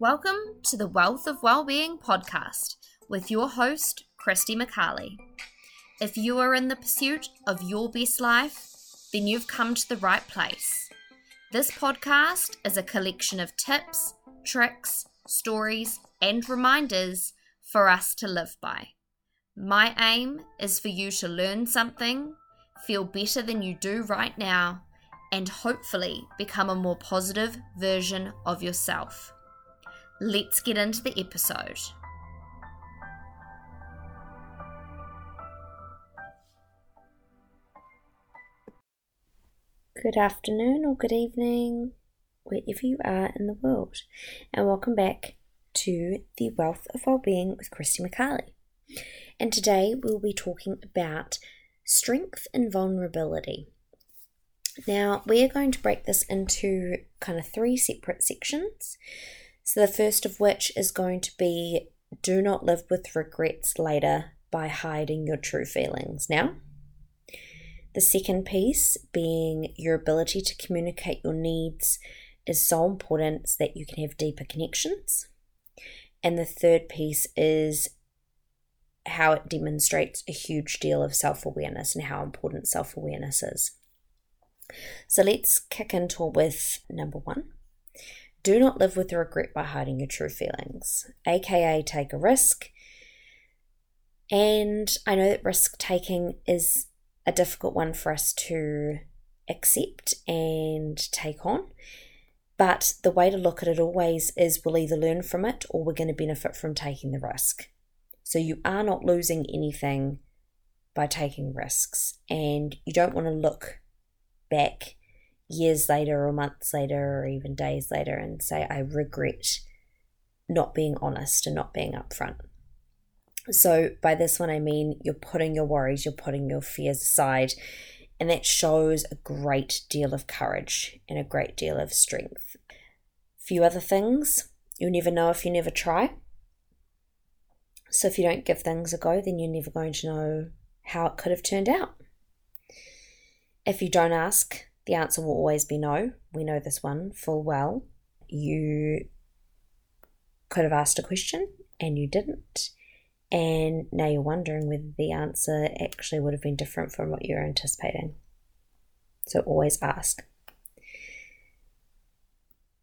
Welcome to the Wealth of Wellbeing podcast with your host, Christy McCarley. If you are in the pursuit of your best life, then you've come to the right place. This podcast is a collection of tips, tricks, stories, and reminders for us to live by. My aim is for you to learn something, feel better than you do right now, and hopefully become a more positive version of yourself. Let's get into the episode. Good afternoon or good evening, wherever you are in the world, and welcome back to the Wealth of Wellbeing with Christy McCarley. And today we'll be talking about strength and vulnerability. Now, we are going to break this into kind of three separate sections. So, the first of which is going to be do not live with regrets later by hiding your true feelings now. The second piece being your ability to communicate your needs is so important so that you can have deeper connections. And the third piece is how it demonstrates a huge deal of self awareness and how important self awareness is. So let's kick into it with number one. Do not live with regret by hiding your true feelings, aka take a risk. And I know that risk taking is a difficult one for us to accept and take on. But the way to look at it always is we'll either learn from it or we're going to benefit from taking the risk. So you are not losing anything by taking risks, and you don't want to look back years later or months later or even days later and say, I regret not being honest and not being upfront. So, by this one, I mean you're putting your worries, you're putting your fears aside, and that shows a great deal of courage and a great deal of strength. Few other things you'll never know if you never try. So, if you don't give things a go, then you're never going to know how it could have turned out. If you don't ask, the answer will always be no. We know this one full well. You could have asked a question and you didn't and now you're wondering whether the answer actually would have been different from what you're anticipating. So always ask.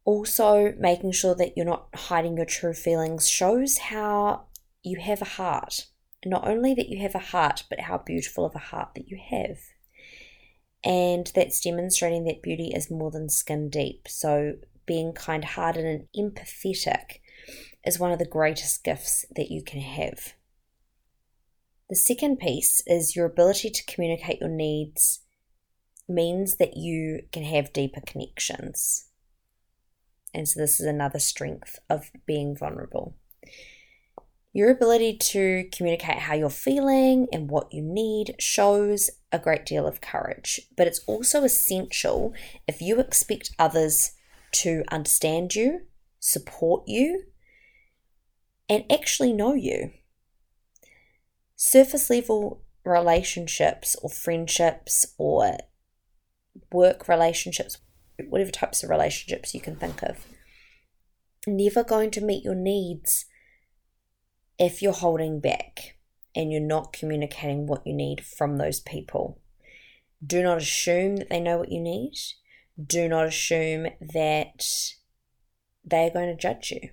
Also, making sure that you're not hiding your true feelings shows how you have a heart. Not only that you have a heart, but how beautiful of a heart that you have. And that's demonstrating that beauty is more than skin deep. So, being kind hearted and empathetic is one of the greatest gifts that you can have. The second piece is your ability to communicate your needs means that you can have deeper connections. And so, this is another strength of being vulnerable. Your ability to communicate how you're feeling and what you need shows a great deal of courage, but it's also essential if you expect others to understand you, support you, and actually know you. Surface level relationships or friendships or work relationships, whatever types of relationships you can think of, never going to meet your needs if you're holding back and you're not communicating what you need from those people. Do not assume that they know what you need. Do not assume that they are going to judge you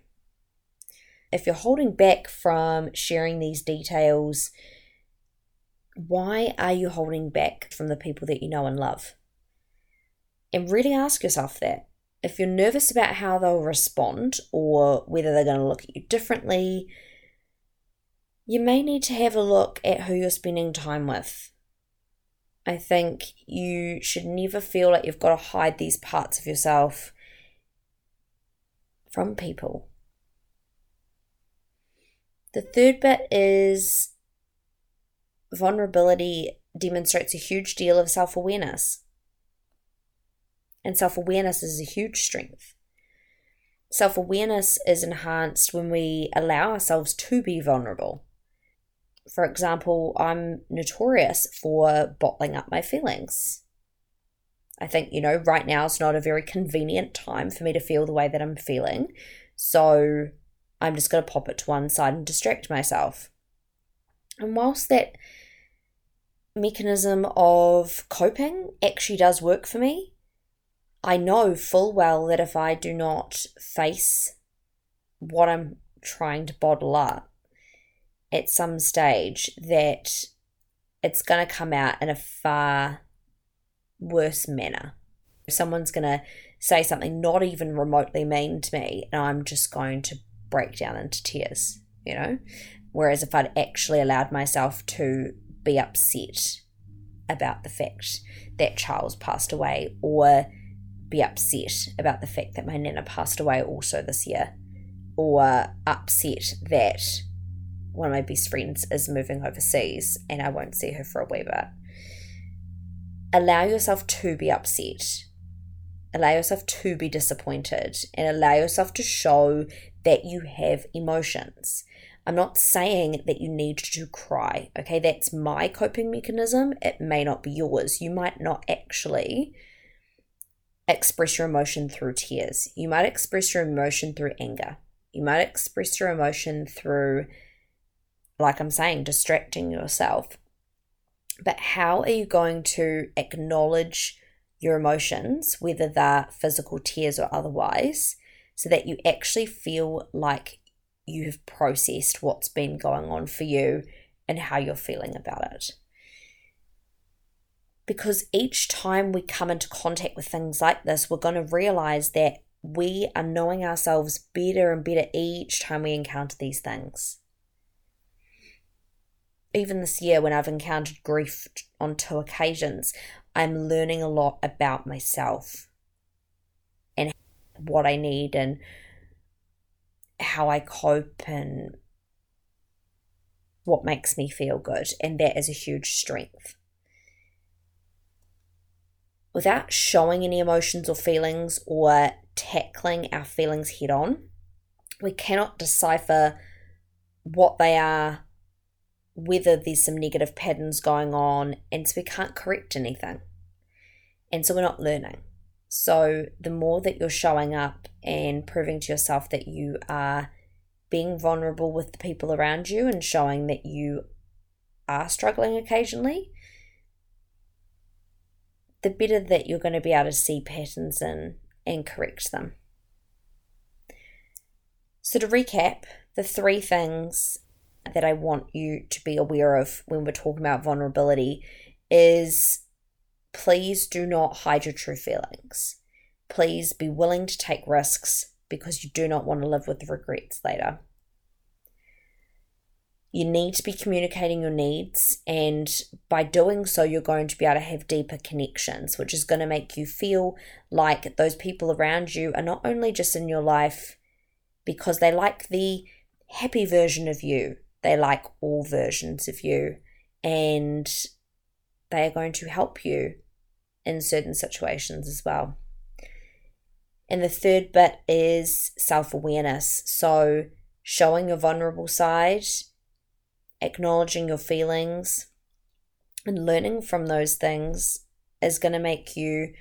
if you're holding back from sharing these details, why are you holding back from the people that you know and love? And really ask yourself that. If you're nervous about how they'll respond or whether they're going to look at you differently, you may need to have a look at who you're spending time with. I think you should never feel like you've got to hide these parts of yourself from people. The third bit is vulnerability demonstrates a huge deal of self awareness. And self awareness is a huge strength. Self awareness is enhanced when we allow ourselves to be vulnerable. For example, I'm notorious for bottling up my feelings. I think, you know, right now is not a very convenient time for me to feel the way that I'm feeling. So I'm just going to pop it to one side and distract myself. And whilst that mechanism of coping actually does work for me, I know full well that if I do not face what I'm trying to bottle up at some stage, that it's going to come out in a far worse manner. Someone's going to say something not even remotely mean to me, and I'm just going to break down into tears, you know? Whereas if I'd actually allowed myself to be upset about the fact that Charles passed away, or be upset about the fact that my Nana passed away also this year, or upset that one of my best friends is moving overseas and I won't see her for a wee bit. Allow yourself to be upset. Allow yourself to be disappointed and allow yourself to show that you have emotions. I'm not saying that you need to cry, okay? That's my coping mechanism. It may not be yours. You might not actually express your emotion through tears. You might express your emotion through anger. You might express your emotion through, like I'm saying, distracting yourself. But how are you going to acknowledge your emotions, whether they're physical tears or otherwise, so that you actually feel like you have processed what's been going on for you and how you're feeling about it. Because each time we come into contact with things like this, we're going to realize that we are knowing ourselves better and better each time we encounter these things. Even this year, when I've encountered grief on two occasions, I'm learning a lot about myself and what I need and how I cope and what makes me feel good. And that is a huge strength. Without showing any emotions or feelings or tackling our feelings head on, we cannot decipher what they are, whether there's some negative patterns going on, and so we can't correct anything. And so we're not learning. So, the more that you're showing up and proving to yourself that you are being vulnerable with the people around you and showing that you are struggling occasionally, the better that you're going to be able to see patterns and, and correct them. So, to recap, the three things that I want you to be aware of when we're talking about vulnerability is Please do not hide your true feelings. Please be willing to take risks because you do not want to live with regrets later. You need to be communicating your needs, and by doing so, you're going to be able to have deeper connections, which is going to make you feel like those people around you are not only just in your life because they like the happy version of you, they like all versions of you, and they are going to help you in certain situations as well. And the third bit is self awareness. So, showing your vulnerable side, acknowledging your feelings, and learning from those things is going to make you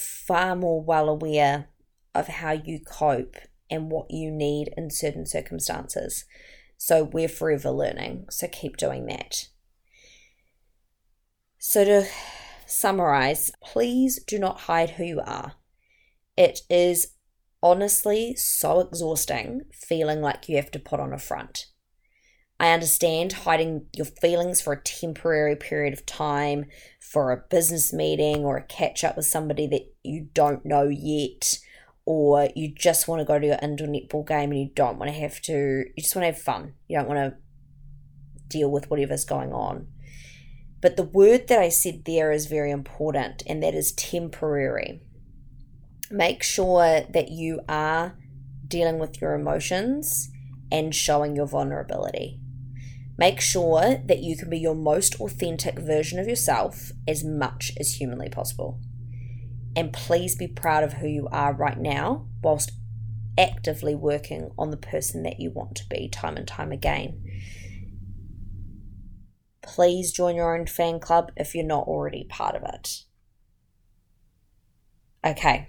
far more well aware of how you cope and what you need in certain circumstances. So, we're forever learning. So, keep doing that. So, to summarize, please do not hide who you are. It is honestly so exhausting feeling like you have to put on a front. I understand hiding your feelings for a temporary period of time, for a business meeting or a catch up with somebody that you don't know yet, or you just want to go to your indoor netball game and you don't want to have to, you just want to have fun. You don't want to deal with whatever's going on. But the word that I said there is very important, and that is temporary. Make sure that you are dealing with your emotions and showing your vulnerability. Make sure that you can be your most authentic version of yourself as much as humanly possible. And please be proud of who you are right now, whilst actively working on the person that you want to be time and time again please join your own fan club if you're not already part of it. Okay,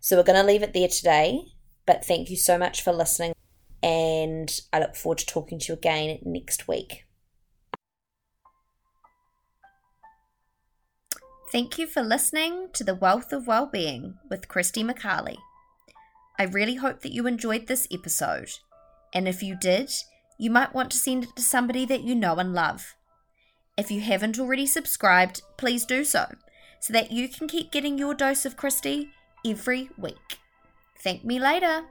So we're going to leave it there today, but thank you so much for listening, and I look forward to talking to you again next week. Thank you for listening to The Wealth of Wellbeing with Christy McCarley. I really hope that you enjoyed this episode, and if you did, you might want to send it to somebody that you know and love. If you haven't already subscribed, please do so, so that you can keep getting your dose of Christy every week. Thank me later.